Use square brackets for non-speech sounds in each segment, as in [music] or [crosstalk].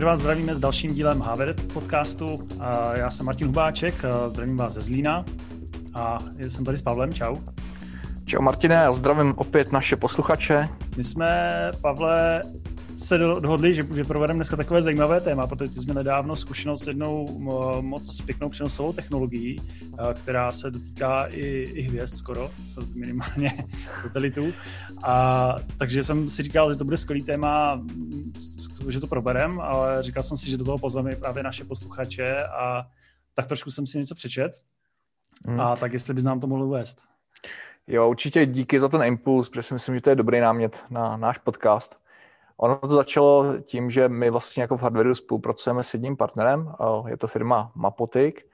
Opět vás zdravíme s dalším dílem HVD podcastu. Já jsem Martin Hubáček, zdravím vás ze Zlína a jsem tady s Pavlem, čau. Čau Martine, a zdravím opět naše posluchače. My jsme, Pavle, se dohodli, že, že provedeme dneska takové zajímavé téma, protože jsme nedávno zkušenost s jednou moc pěknou přenosovou technologií, která se dotýká i, i hvězd skoro, minimálně [laughs] satelitů. A takže jsem si říkal, že to bude skvělý téma, že to proberem, ale říkal jsem si, že do toho pozveme právě naše posluchače a tak trošku jsem si něco přečet. Hmm. A tak jestli bys nám to mohl uvést. Jo, určitě díky za ten impuls, protože si myslím, že to je dobrý námět na náš podcast. Ono to začalo tím, že my vlastně jako v hardwareu spolupracujeme s jedním partnerem, je to firma Mapotik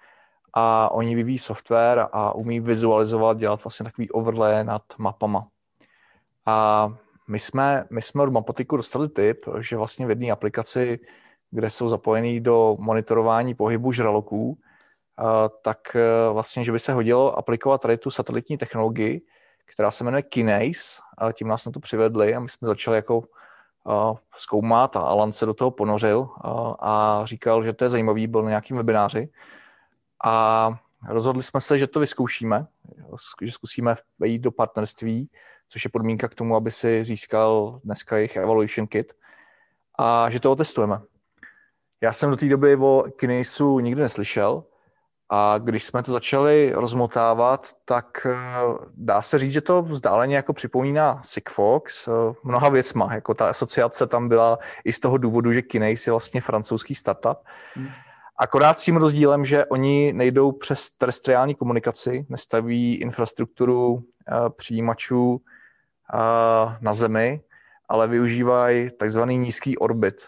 a oni vyvíjí software a umí vizualizovat, dělat vlastně takový overlay nad mapama. A my jsme, my jsme od Mapotiku dostali tip, že vlastně v jedné aplikaci, kde jsou zapojený do monitorování pohybu žraloků, tak e, vlastně, že by se hodilo aplikovat tady tu satelitní technologii, která se jmenuje Kinase, a tím nás na to přivedli a my jsme začali jako zkoumat a Alan se do toho ponořil a říkal, že to je zajímavý, byl na nějakém webináři. A rozhodli jsme se, že to vyzkoušíme, že zkusíme vejít do partnerství, což je podmínka k tomu, aby si získal dneska jejich Evaluation Kit a že to otestujeme. Já jsem do té doby o Kinaseu nikdy neslyšel, a když jsme to začali rozmotávat, tak eh, dá se říct, že to vzdáleně jako připomíná Sigfox eh, mnoha věcma. Jako ta asociace tam byla i z toho důvodu, že Kinase je vlastně francouzský startup. Hmm. Akorát s tím rozdílem, že oni nejdou přes terestriální komunikaci, nestaví infrastrukturu eh, přijímačů na Zemi, ale využívají takzvaný nízký orbit.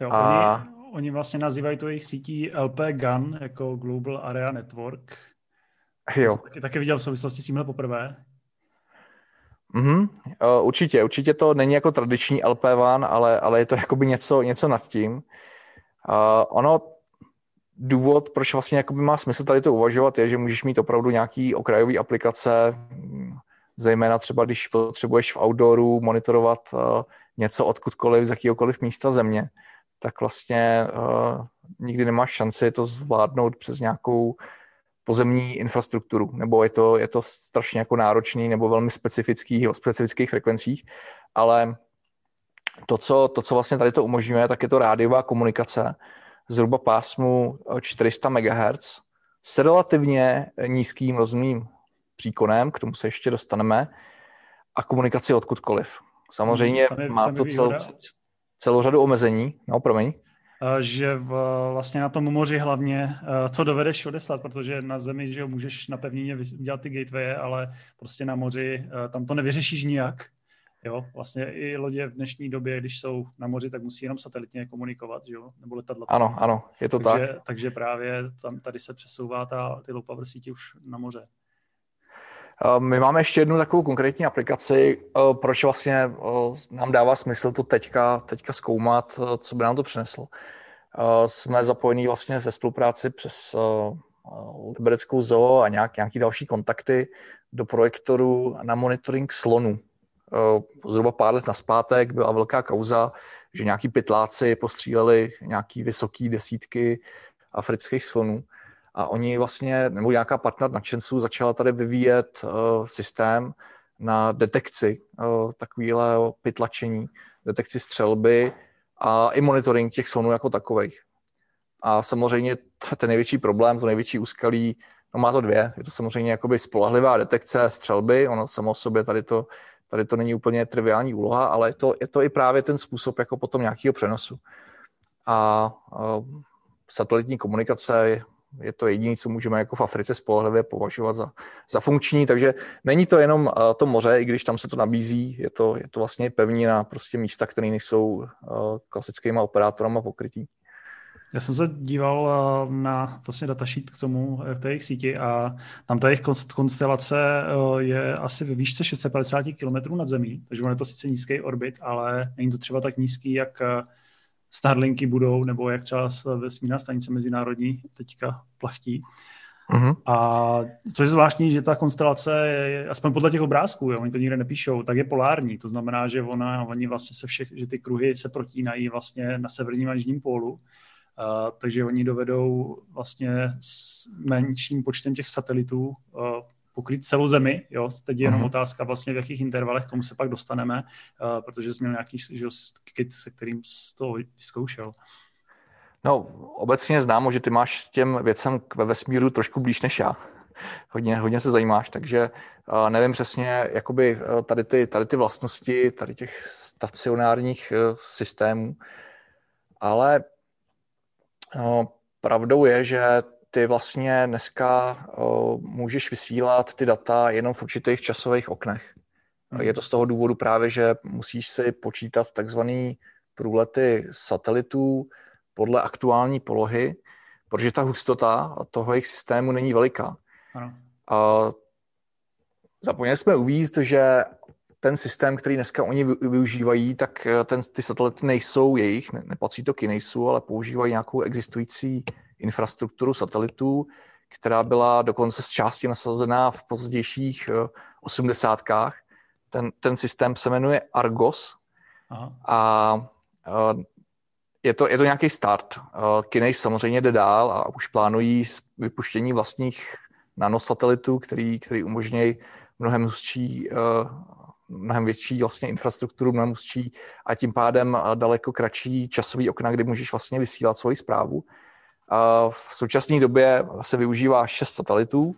Jo, a... oni, oni vlastně nazývají to jejich sítí LP GAN, jako Global Area Network. Jo. Taky, taky viděl v souvislosti s tímhle poprvé. Mm-hmm. Uh, určitě, určitě to není jako tradiční LP WAN, ale, ale je to jakoby něco, něco nad tím. Uh, ono, důvod, proč vlastně jakoby má smysl tady to uvažovat, je, že můžeš mít opravdu nějaký okrajový aplikace, zejména třeba, když potřebuješ v outdooru monitorovat uh, něco odkudkoliv, z jakýhokoliv místa země, tak vlastně uh, nikdy nemáš šanci to zvládnout přes nějakou pozemní infrastrukturu, nebo je to, je to strašně jako náročný nebo velmi specifický o specifických frekvencích, ale to co, to, co vlastně tady to umožňuje, tak je to rádiová komunikace zhruba pásmu 400 MHz s relativně nízkým rozumným příkonem, k tomu se ještě dostaneme, a komunikaci odkudkoliv. Samozřejmě hmm, je, má to cel, celou řadu omezení. No, promiň. Že v, vlastně na tom moři hlavně, co dovedeš odeslat, protože na zemi, že jo, můžeš na pevnině dělat ty gateway, ale prostě na moři tam to nevyřešíš nijak. Jo, vlastně i lodě v dnešní době, když jsou na moři, tak musí jenom satelitně komunikovat, že jo, nebo letadla. Ano, ano, je to takže, tak. Takže právě tam tady se přesouvá ta, ty low power sítě už na moře. Eh, my máme ještě jednu takovou konkrétní aplikaci, eh, proč vlastně eh, nám dává smysl to teďka, teďka zkoumat, co by nám to přineslo. Jsme zapojení vlastně ve spolupráci přes Libereckou zoo a nějak, nějaký další kontakty do projektoru na monitoring slonu. Zhruba pár let naspátek byla velká kauza, že nějaký pytláci postříleli nějaký vysoký desítky afrických slonů a oni vlastně, nebo nějaká partner nadšenců začala tady vyvíjet uh, systém na detekci uh, takovýhle pytlačení, detekci střelby a i monitoring těch slonů jako takových. A samozřejmě ten největší problém, to největší úskalí, no má to dvě. Je to samozřejmě jakoby spolehlivá detekce střelby, ono samo o sobě tady to, tady to není úplně triviální úloha, ale je to, je to i právě ten způsob jako potom nějakého přenosu. A uh, satelitní komunikace je to jediné, co můžeme jako v Africe spolehlivě považovat za, za funkční, takže není to jenom uh, to moře, i když tam se to nabízí, je to, je to vlastně pevní na prostě místa, které nejsou uh, klasickými operátorama pokrytí. Já jsem se díval na vlastně datasheet k tomu, k té jejich síti a tam ta jejich konstelace je asi ve výšce 650 km nad zemí, takže on je to sice nízký orbit, ale není to třeba tak nízký, jak Starlinky budou, nebo jak třeba vesmírná stanice mezinárodní teďka plachtí. Uh-huh. A co je zvláštní, že ta konstelace, je, aspoň podle těch obrázků, jo, oni to nikde nepíšou, tak je polární. To znamená, že ona, oni vlastně se všech, že ty kruhy se protínají vlastně na severním a jižním pólu. Uh, takže oni dovedou vlastně s menším počtem těch satelitů uh, pokryt celou zemi. Jo? Teď je jenom uh-huh. otázka vlastně v jakých intervalech, k tomu se pak dostaneme, uh, protože jsme měli nějaký že, kit, se kterým to vyzkoušel. No, obecně známo, že ty máš těm věcem ve vesmíru trošku blíž než já. [laughs] Hodně, hodně se zajímáš, takže uh, nevím přesně, jakoby uh, tady ty, tady ty vlastnosti, tady těch stacionárních uh, systémů, ale uh, pravdou je, že ty vlastně dneska uh, můžeš vysílat ty data jenom v určitých časových oknech. Hmm. Je to z toho důvodu právě, že musíš si počítat takzvaný průlety satelitů, podle aktuální polohy, protože ta hustota toho jejich systému není veliká. Ano. Zapomněli jsme uvíct, že ten systém, který dneska oni využívají, tak eh, ten, ty satelity nejsou jejich, ne, nepatří to k nejsou, ale používají nějakou existující infrastrukturu satelitů, která byla dokonce z části nasazená v pozdějších eh, osmdesátkách. Ten, ten systém se jmenuje Argos Aha. a, eh, je to, je to nějaký start. Uh, Kinej samozřejmě jde dál a už plánují vypuštění vlastních nanosatelitů, který, který umožňují mnohem hustší, mnohem větší vlastně infrastrukturu, mnohem hustší a tím pádem daleko kratší časový okna, kdy můžeš vlastně vysílat svoji zprávu. V současné době se využívá 6 satelitů,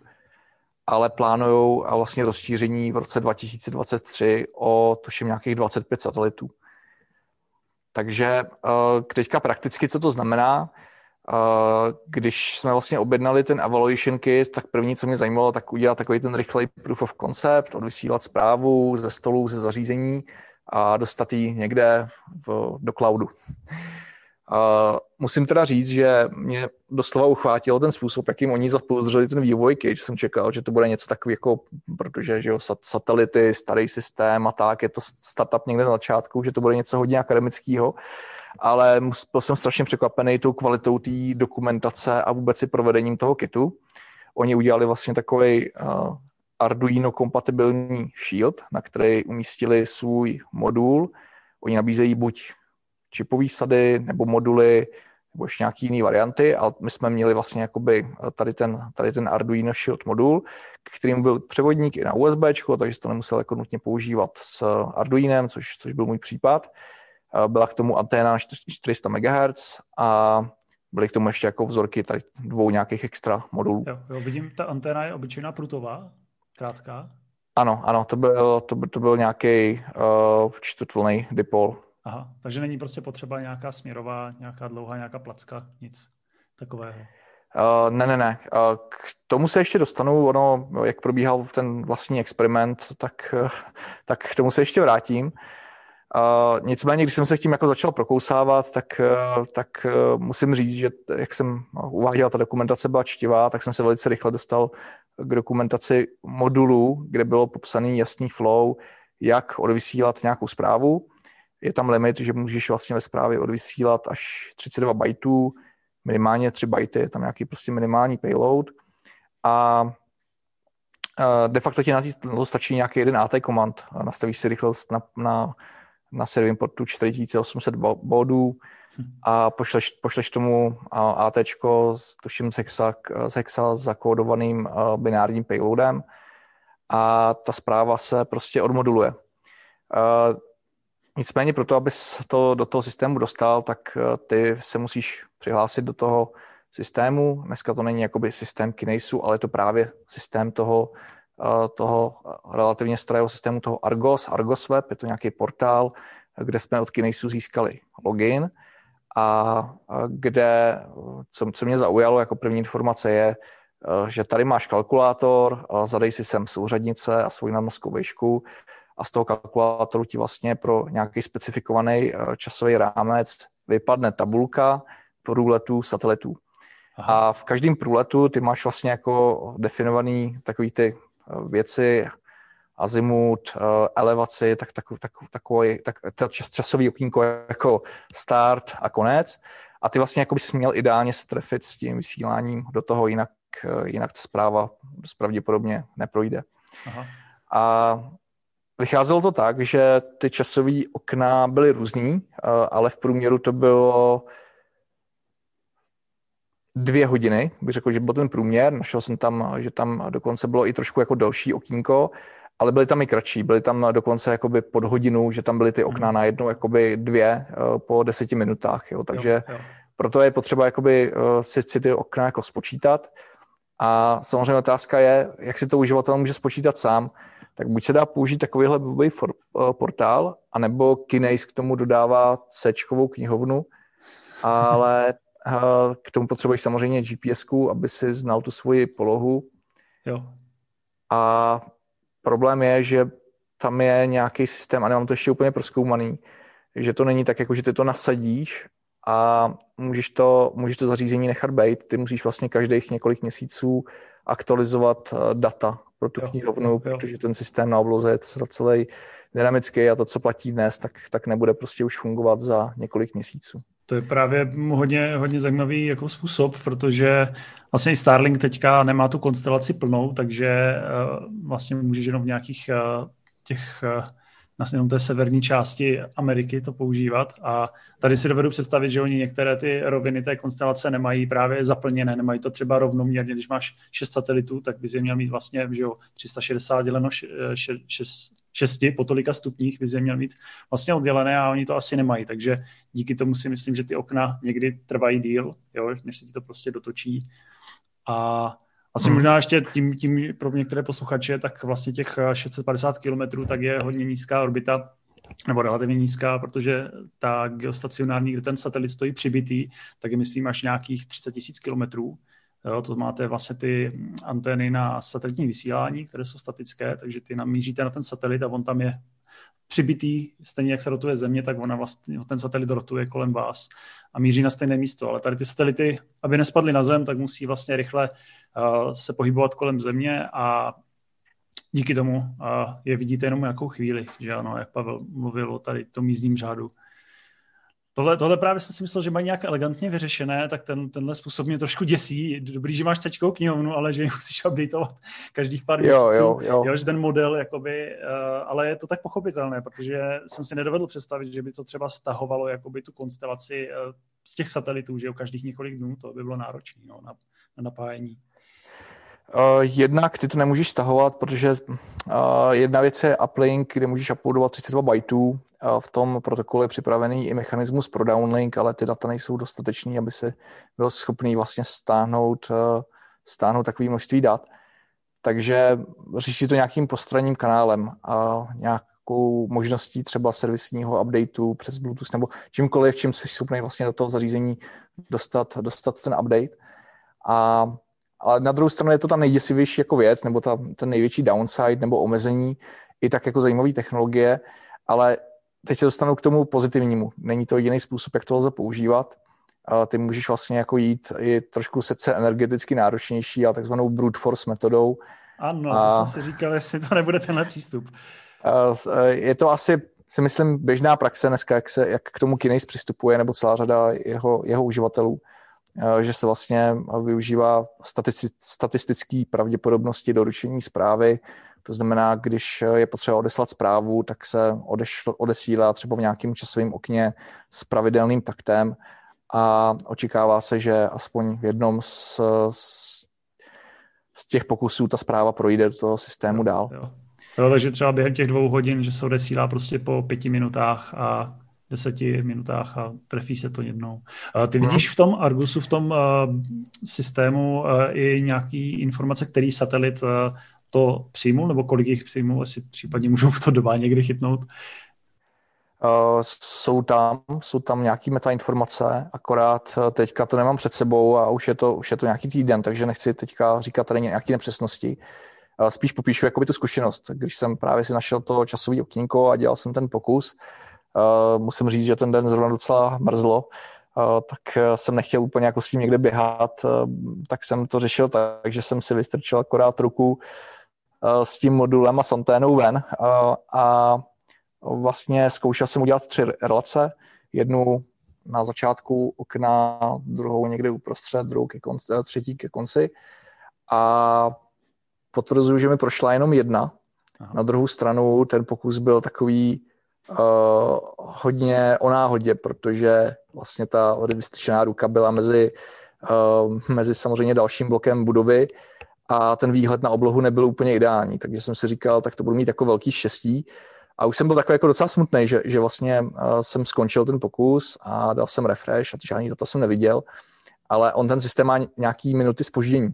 ale plánují vlastně rozšíření v roce 2023 o tuším nějakých 25 satelitů. Takže eh, teďka prakticky, co to znamená, eh, když jsme vlastně objednali ten evaluation kit, tak první, co mě zajímalo, tak udělat takový ten rychlej proof of concept, odvysílat zprávu ze stolu, ze zařízení a dostat ji někde v, do cloudu. Musím teda říct, že mě doslova uchvátilo ten způsob, jakým oni zapouzdřili ten vývoj že jsem čekal, že to bude něco takového, jako, protože že jo, satelity, starý systém a tak, je to startup někde na začátku, že to bude něco hodně akademického, ale byl jsem strašně překvapený tou kvalitou té dokumentace a vůbec i provedením toho kitu. Oni udělali vlastně takový uh, Arduino kompatibilní shield, na který umístili svůj modul. Oni nabízejí buď čipové sady nebo moduly nebo ještě nějaký jiný varianty, ale my jsme měli vlastně jakoby tady ten, tady ten Arduino Shield modul, kterým byl převodník i na USB, takže to nemusel jako nutně používat s Arduinem, což, což byl můj případ. Byla k tomu anténa na 400 MHz a byly k tomu ještě jako vzorky tady dvou nějakých extra modulů. Jo, jo, vidím, ta anténa je obyčejná prutová, krátká. Ano, ano, to byl, to byl, to byl nějaký uh, čtvrtvlný dipol. Aha, takže není prostě potřeba nějaká směrová, nějaká dlouhá, nějaká placka, nic takového. Uh, ne, ne, ne. Uh, k tomu se ještě dostanu, ono, jak probíhal ten vlastní experiment, tak, uh, tak k tomu se ještě vrátím. Uh, nicméně, když jsem se tím jako začal prokousávat, tak, uh, tak uh, musím říct, že jak jsem uváděl, ta dokumentace byla čtivá, tak jsem se velice rychle dostal k dokumentaci modulu, kde bylo popsaný jasný flow, jak odvysílat nějakou zprávu je tam limit, že můžeš vlastně ve zprávě odvysílat až 32 bajtů, minimálně 3 bajty, je tam nějaký prostě minimální payload a de facto ti na to stačí nějaký jeden AT komand. Nastavíš si rychlost na, na, na serving portu 4800 bodů a pošleš, pošleš tomu AT s tuším z hexa, z hexa zakódovaným binárním payloadem a ta zpráva se prostě odmoduluje. Nicméně pro to, abys to do toho systému dostal, tak eh, ty se musíš přihlásit do toho systému. Dneska to není jakoby systém Kinaseu, ale je to právě systém toho, eh, toho relativně starého systému, toho Argos, Argos Web, je to nějaký portál, kde jsme od Kinaseu získali login a kde, co, co mě zaujalo jako první informace je, eh, že tady máš kalkulátor, zadej si sem souřadnice a svoji nadmorskou výšku, a z toho kalkulátoru ti vlastně pro nějaký specifikovaný eh, časový rámec vypadne tabulka průletů satelitů. Aha. A v každém průletu ty máš vlastně jako definovaný takový ty eh, věci, azimut, eh, elevaci, tak, tak, tak, takový, tak, to časový okýnko jako start a konec. A ty vlastně jako bys měl ideálně strefit s tím vysíláním do toho, jinak jinak ta zpráva pravděpodobně neprojde. Aha. A vycházelo to tak, že ty časové okna byly různý, ale v průměru to bylo dvě hodiny, bych řekl, že byl ten průměr, našel jsem tam, že tam dokonce bylo i trošku jako další okýnko, ale byly tam i kratší, byly tam dokonce jakoby pod hodinu, že tam byly ty okna na jednu jakoby dvě uh, po deseti minutách, jo, takže jo, jo. proto je potřeba jakoby uh, si, si ty okna jako spočítat. A samozřejmě otázka je, jak si to uživatel může spočítat sám, tak buď se dá použít takovýhle webový for, uh, portál, anebo Kineis k tomu dodává c knihovnu, ale k tomu potřebuješ samozřejmě gps aby si znal tu svoji polohu. Jo. A problém je, že tam je nějaký systém, a nemám to ještě úplně proskoumaný, že to není tak, jako že ty to nasadíš a můžeš to, můžeš to zařízení nechat být. Ty musíš vlastně každých několik měsíců aktualizovat eh, data pro tu jo, knihovnu, jo, protože ten systém na obloze je celý dynamický a to, co platí dnes, tak, tak nebude prostě už fungovat za několik měsíců. To je právě hodně, hodně zajímavý jako způsob, protože vlastně Starlink teďka nemá tu konstelaci plnou, takže uh, vlastně můžeš jenom v nějakých uh, těch uh, na jenom té severní části Ameriky to používat. A tady si dovedu představit, že oni některé ty roviny té konstelace nemají právě zaplněné, nemají to třeba rovnoměrně, když máš 6 satelitů, tak bys je měl mít vlastně že jo, 360 děleno 6, 6 po tolika stupních bys je měl mít vlastně oddělené a oni to asi nemají, takže díky tomu si myslím, že ty okna někdy trvají díl, jo, než se ti to prostě dotočí. A asi možná ještě tím, tím pro některé posluchače, tak vlastně těch 650 km tak je hodně nízká orbita, nebo relativně nízká, protože ta geostacionární, kde ten satelit stojí přibitý, tak je myslím až nějakých 30 tisíc kilometrů. Jo, to máte vlastně ty antény na satelitní vysílání, které jsou statické, takže ty namíříte na ten satelit a on tam je přibitý, stejně jak se rotuje Země, tak ona vlastně, ten satelit rotuje kolem vás a míří na stejné místo. Ale tady ty satelity, aby nespadly na Zem, tak musí vlastně rychle uh, se pohybovat kolem Země a díky tomu uh, je vidíte jenom nějakou chvíli, že ano, jak Pavel mluvil o tady tom jízdním řádu. Tohle, tohle právě jsem si myslel, že mají nějak elegantně vyřešené, tak ten, tenhle způsob mě trošku děsí. Dobrý, že máš cečkou knihovnu, ale že ji musíš updateovat každých pár měsíců. Jo, jo, jo. jo, že ten model, jakoby, uh, ale je to tak pochopitelné, protože jsem si nedovedl představit, že by to třeba stahovalo jakoby tu konstelaci uh, z těch satelitů, že jo, každých několik dnů, to by bylo náročné no, na, na napájení. Uh, jednak ty to nemůžeš stahovat, protože uh, jedna věc je uplink, kde můžeš uploadovat 32 bajtů. V tom protokolu je připravený i mechanismus pro downlink, ale ty data nejsou dostatečný, aby si byl schopný vlastně stáhnout, uh, stáhnout takové množství dat. Takže řeší to nějakým postranním kanálem a nějakou možností třeba servisního updateu přes Bluetooth nebo čímkoliv, čím jsi schopný vlastně do toho zařízení dostat, dostat ten update. A ale na druhou stranu je to ta nejděsivější jako věc, nebo ta, ten největší downside, nebo omezení, i tak jako zajímavé technologie, ale teď se dostanu k tomu pozitivnímu. Není to jediný způsob, jak to lze používat. Ty můžeš vlastně jako jít i trošku sice energeticky náročnější, ale takzvanou brute force metodou. Ano, to a, jsem si říkal, jestli to nebude tenhle přístup. Je to asi, si myslím, běžná praxe dneska, jak, se, jak k tomu Kineis přistupuje, nebo celá řada jeho, jeho uživatelů. Eh, že se vlastně využívá statistické pravděpodobnosti doručení zprávy. To znamená, když je potřeba odeslat zprávu, tak se odešl, odesílá třeba v nějakém časovém okně s pravidelným taktem a očekává se, že aspoň v jednom z, z, z těch pokusů ta zpráva projde do toho systému dál. Jo. Jo, takže třeba během těch dvou hodin, že se odesílá prostě po pěti minutách a deseti minutách a trefí se to jednou. Ty vidíš v tom Argusu, v tom uh, systému uh, i nějaký informace, který satelit uh, to přijmul, nebo kolik jich přijmul, jestli případně můžou to doba někdy chytnout? Uh, jsou tam, jsou tam nějaký metainformace, akorát teďka to nemám před sebou a už je to, už je to nějaký týden, takže nechci teďka říkat tady nějaké nepřesnosti. Uh, spíš popíšu jakoby tu zkušenost. Když jsem právě si našel to časové okýnko a dělal jsem ten pokus, Uh, musím říct, že ten den zrovna docela mrzlo, uh, tak eh, jsem nechtěl úplně jako s tím někde běhat, tak jsem to řešil tak, že jsem si vystrčil akorát ruku s tím modulem a s anténou ven a vlastně zkoušel jsem udělat tři relace, jednu na začátku okna, druhou někde uprostřed, druhou ke konci, třetí ke konci a potvrzuju, že mi prošla jenom jedna. Aha. Na druhou stranu ten pokus byl takový uh, hodně o náhodě, protože vlastně ta vystyčená ruka byla mezi, uh, mezi samozřejmě dalším blokem budovy a ten výhled na oblohu nebyl úplně ideální, takže jsem si říkal, tak to budu mít jako velký štěstí. A už jsem byl takový jako docela smutný, že, že vlastně uh, jsem skončil ten pokus a dal jsem refresh a žádný data jsem neviděl, ale on ten systém má nějaký minuty spoždění.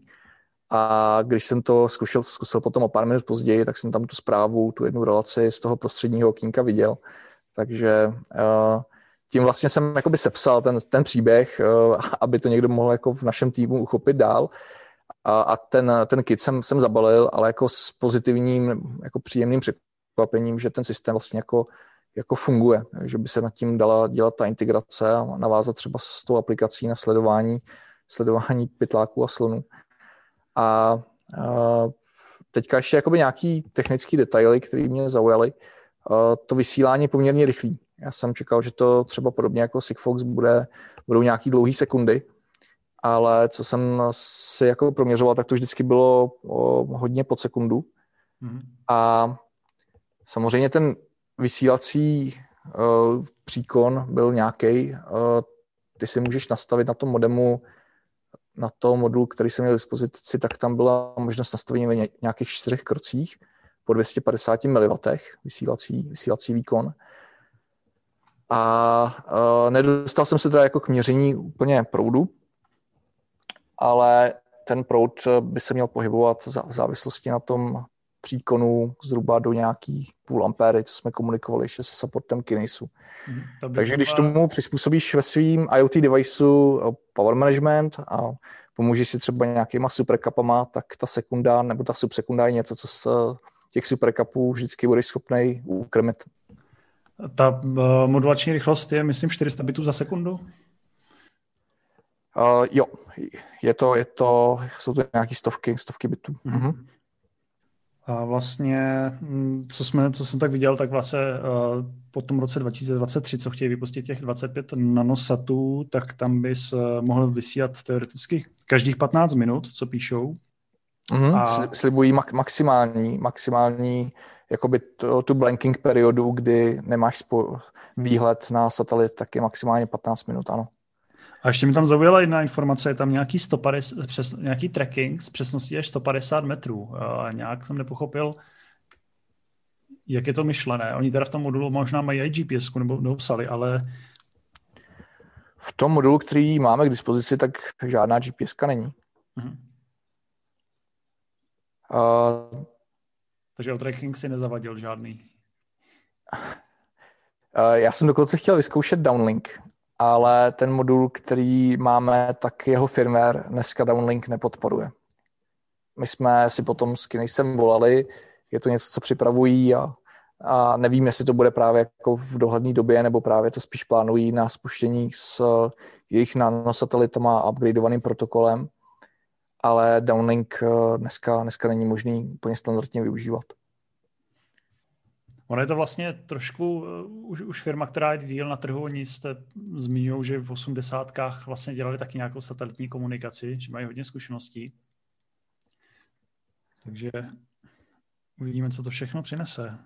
A když jsem to zkusil, zkusil potom o pár minut později, tak jsem tam tu zprávu, tu jednu relaci z toho prostředního okýnka viděl. Takže uh, tím vlastně jsem jakoby sepsal ten, ten příběh, uh, aby to někdo mohl jako v našem týmu uchopit dál. A, a ten, ten kit jsem, jsem zabalil, ale jako s pozitivním, jako příjemným překvapením, že ten systém vlastně jako, jako funguje, že by se nad tím dala dělat ta integrace a navázat třeba s tou aplikací na sledování, sledování pytláků a slonů. A, teďka ještě jakoby nějaký technický detaily, které mě zaujaly. To vysílání je poměrně rychlý. Já jsem čekal, že to třeba podobně jako Sigfox bude, budou nějaký dlouhý sekundy, ale co jsem si jako proměřoval, tak to vždycky bylo hodně pod sekundu. Mm-hmm. A samozřejmě ten vysílací uh, příkon byl nějaký. Uh, ty si můžeš nastavit na tom modemu na to modul, který jsem měl k dispozici, tak tam byla možnost nastavení ve nějakých čtyřech krocích po 250 mW vysílací, vysílací výkon. A uh, nedostal jsem se teda jako k měření úplně proudu, ale ten proud by se měl pohybovat v závislosti na tom příkonu zhruba do nějakých půl ampéry, co jsme komunikovali ještě se supportem Kinesu. Mm, Takže když tomu přizpůsobíš ve svým IoT deviceu eh, power management a pomůžeš si třeba nějakýma superkapama, tak ta sekunda nebo ta subsekunda je něco, co z těch superkapů vždycky budeš schopný ukrmit. Ta uh, modulační rychlost je, myslím, 400 bitů za sekundu? Uh, jo, je to, je to, jsou to nějaké stovky, stovky bitů. Mm-hmm. A vlastně, mm, co, jsme, co jsem tak viděl, tak vlastně uh, po tom roce 2023, co chtějí vypustit těch 25 nanosatů, tak tam bys uh, mohl vysílat teoreticky každých 15 minut, co píšou. Mm-hmm, a... Slibují mak- maximální, maximální jakoby to, tu blanking periodu, kdy nemáš spo- výhled na satelit, tak je maximálně 15 minut, ano. A ještě mi tam zaujala jedna informace, je tam nějaký, 150, přes, nějaký tracking s přesností až 150 metrů. A nějak jsem nepochopil, jak je to myšlené. Oni teda v tom modulu možná mají i GPS, nebo neupsali, ale... V tom modulu, který máme k dispozici, tak žádná GPS není. Uh-huh. Uh, Takže o tracking si nezavadil žádný. Uh, já jsem dokonce chtěl vyzkoušet downlink, ale ten modul, který máme, tak jeho firmware dneska Downlink nepodporuje. My jsme si potom s Kinesem volali, je to něco, co připravují a, a nevím, jestli to bude právě jako v dohledné době, nebo právě to spíš plánují na spuštění s jejich nanosatelitama a upgradeovaným protokolem, ale Downlink eh, dneska, dneska není možný úplně standardně využívat. Ono je to vlastně trošku uh, už, už firma, která je díl na trhu, oni jste zmiňují, že v osmdesátkách vlastně dělali taky nějakou satelitní komunikaci, že mají hodně zkušeností. Takže uvidíme, co to všechno přinese.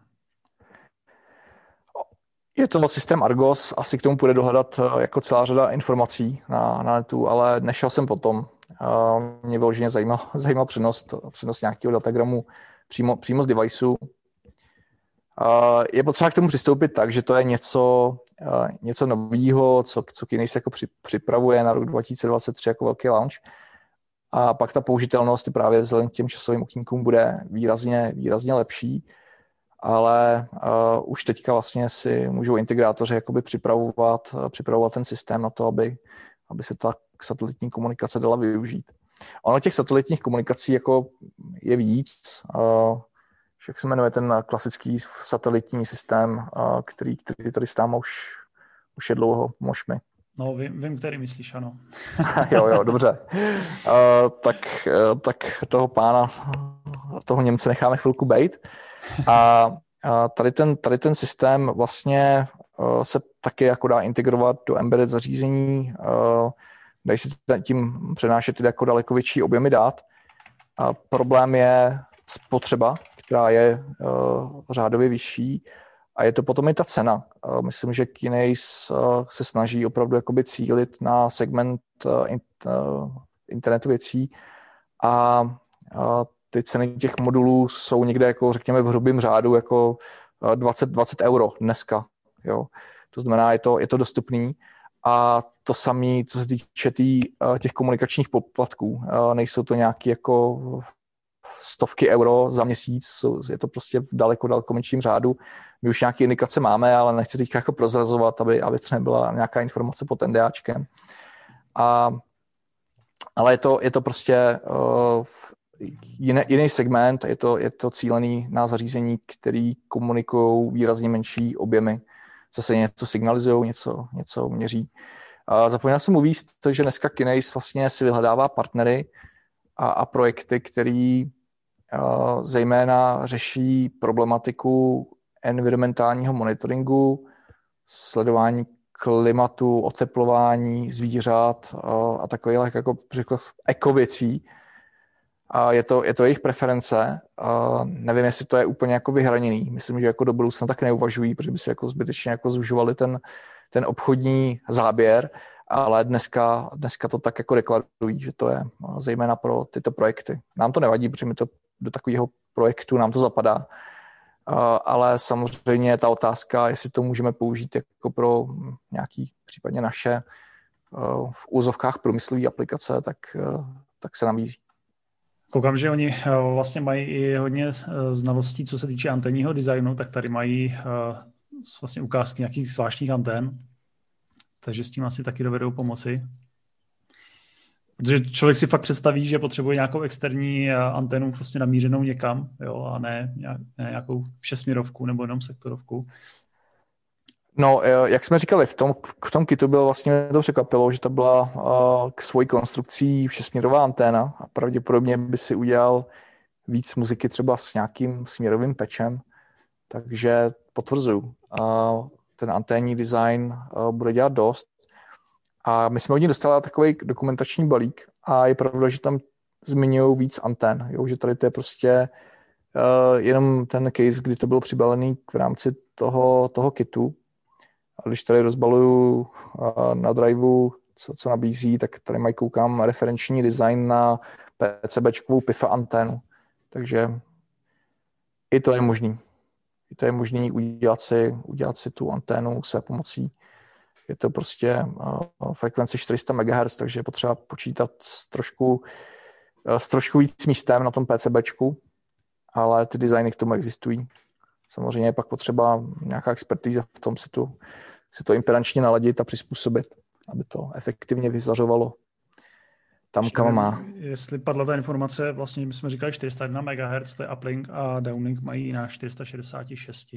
Je to systém Argos, asi k tomu půjde dohledat uh, jako celá řada informací na, na netu, ale nešel jsem potom. Uh, mě vyloženě zajímal, [laughs] zajímal přenos, přenos nějakého datagramu přímo, přímo z deviceu je potřeba k tomu přistoupit tak, že to je něco, něco nového, co, co Kinesis jako při, připravuje na rok 2023 jako velký launch. A pak ta použitelnost právě vzhledem k těm časovým okýnkům bude výrazně, výrazně lepší, ale uh, už teďka vlastně si můžou integrátoři jakoby připravovat, připravovat ten systém na to, aby, aby se ta satelitní komunikace dala využít. Ono těch satelitních komunikací jako je víc. Uh, jak se jmenuje ten klasický satelitní systém, který, který tady stám už, už je dlouho, mož mi. [laughs] No, vím, vím, který myslíš, ano. [laughs] jo, jo, dobře. Uh, [laughs] tak, uh, tak toho pána, toho Němce necháme chvilku bejt. A uh, tady, ten, tady ten systém vlastně uh, se taky jako dá integrovat do embedded zařízení, uh, dají se tím přenášet jako daleko větší objemy dát A problém je spotřeba, která je uh, řádově vyšší a je to potom i ta cena. Uh, myslím, že Kineis uh, se snaží opravdu jakoby cílit na segment uh, in, uh, internetu věcí a uh, ty ceny těch modulů jsou někde jako řekněme v hrubém řádu jako 20, 20 euro dneska. Jo. To znamená, je to, je to dostupný a to samé, co se týče tý, těch komunikačních poplatků. Nejsou to nějaké jako stovky euro za měsíc, je to prostě v daleko, daleko menším řádu. My už nějaké indikace máme, ale nechci teď jako prozrazovat, aby, aby to nebyla nějaká informace pod NDAčkem. A, ale je to, je to prostě uh, jiný, jiný segment, je to, je to cílený na zařízení, který komunikují výrazně menší objemy. Zase něco signalizují, něco, něco měří. A zapomněl jsem uvíct, že dneska Kineis vlastně si vyhledává partnery a, a projekty, který zejména řeší problematiku environmentálního monitoringu, sledování klimatu, oteplování zvířat a takových jako ekověcí. A je to, je to jejich preference. A nevím, jestli to je úplně jako vyhraněný. Myslím, že jako do budoucna tak neuvažují, protože by si jako zbytečně jako zužovali ten, ten obchodní záběr, ale dneska, dneska to tak jako deklarují, že to je zejména pro tyto projekty. Nám to nevadí, protože my to do takového projektu nám to zapadá. Ale samozřejmě ta otázka, jestli to můžeme použít jako pro nějaký případně naše v úzovkách průmyslové aplikace, tak, tak se nabízí. Koukám, že oni vlastně mají i hodně znalostí, co se týče antenního designu, tak tady mají vlastně ukázky nějakých zvláštních antén, takže s tím asi taky dovedou pomoci. Protože člověk si fakt představí, že potřebuje nějakou externí eh, anténu prostě namířenou někam, jo, a ne, ne nějakou všesměrovku nebo jenom sektorovku. No, eh, jak jsme říkali, v tom, v tom kitu bylo vlastně to překvapilo, že to byla uh, k svojí konstrukcí všesměrová anténa a pravděpodobně by si udělal víc muziky třeba s nějakým směrovým pečem, takže potvrzuju. Uh, ten anténní design uh, bude dělat dost. A my jsme od ní dostali takový dokumentační balík a je pravda, že tam zmiňují víc antén, jo? že tady to je prostě uh, jenom ten case, kdy to bylo přibalený v rámci toho, toho kitu. A když tady rozbaluju uh, na driveu, co, co nabízí, tak tady mají, koukám, referenční design na PCBčkovou PIFA anténu. Takže i to je možný. I to je možný udělat si, udělat si tu anténu své pomocí je to prostě uh, frekvence 400 MHz, takže je potřeba počítat s trošku, uh, s trošku víc místem na tom PCBčku, ale ty designy k tomu existují. Samozřejmě je pak potřeba nějaká expertíza v tom si, tu, si to impedančně naladit a přizpůsobit, aby to efektivně vyzařovalo tam, kam má. Jestli padla ta informace, vlastně my jsme říkali 401 MHz, to je uplink a downlink mají na 466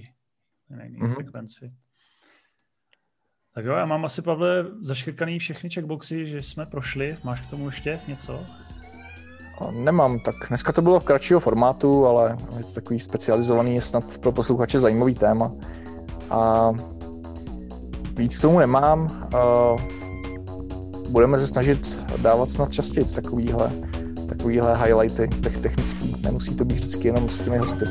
mm-hmm. frekvenci. Tak jo, já mám asi, Pavle, zaškrkaný všechny checkboxy, že jsme prošli. Máš k tomu ještě něco? Nemám, tak dneska to bylo v kratšího formátu, ale je to takový specializovaný, je snad pro posluchače zajímavý téma. A víc tomu nemám. Budeme se snažit dávat snad častěji takovýhle, takovýhle highlighty technický. Nemusí to být vždycky jenom s těmi hosty.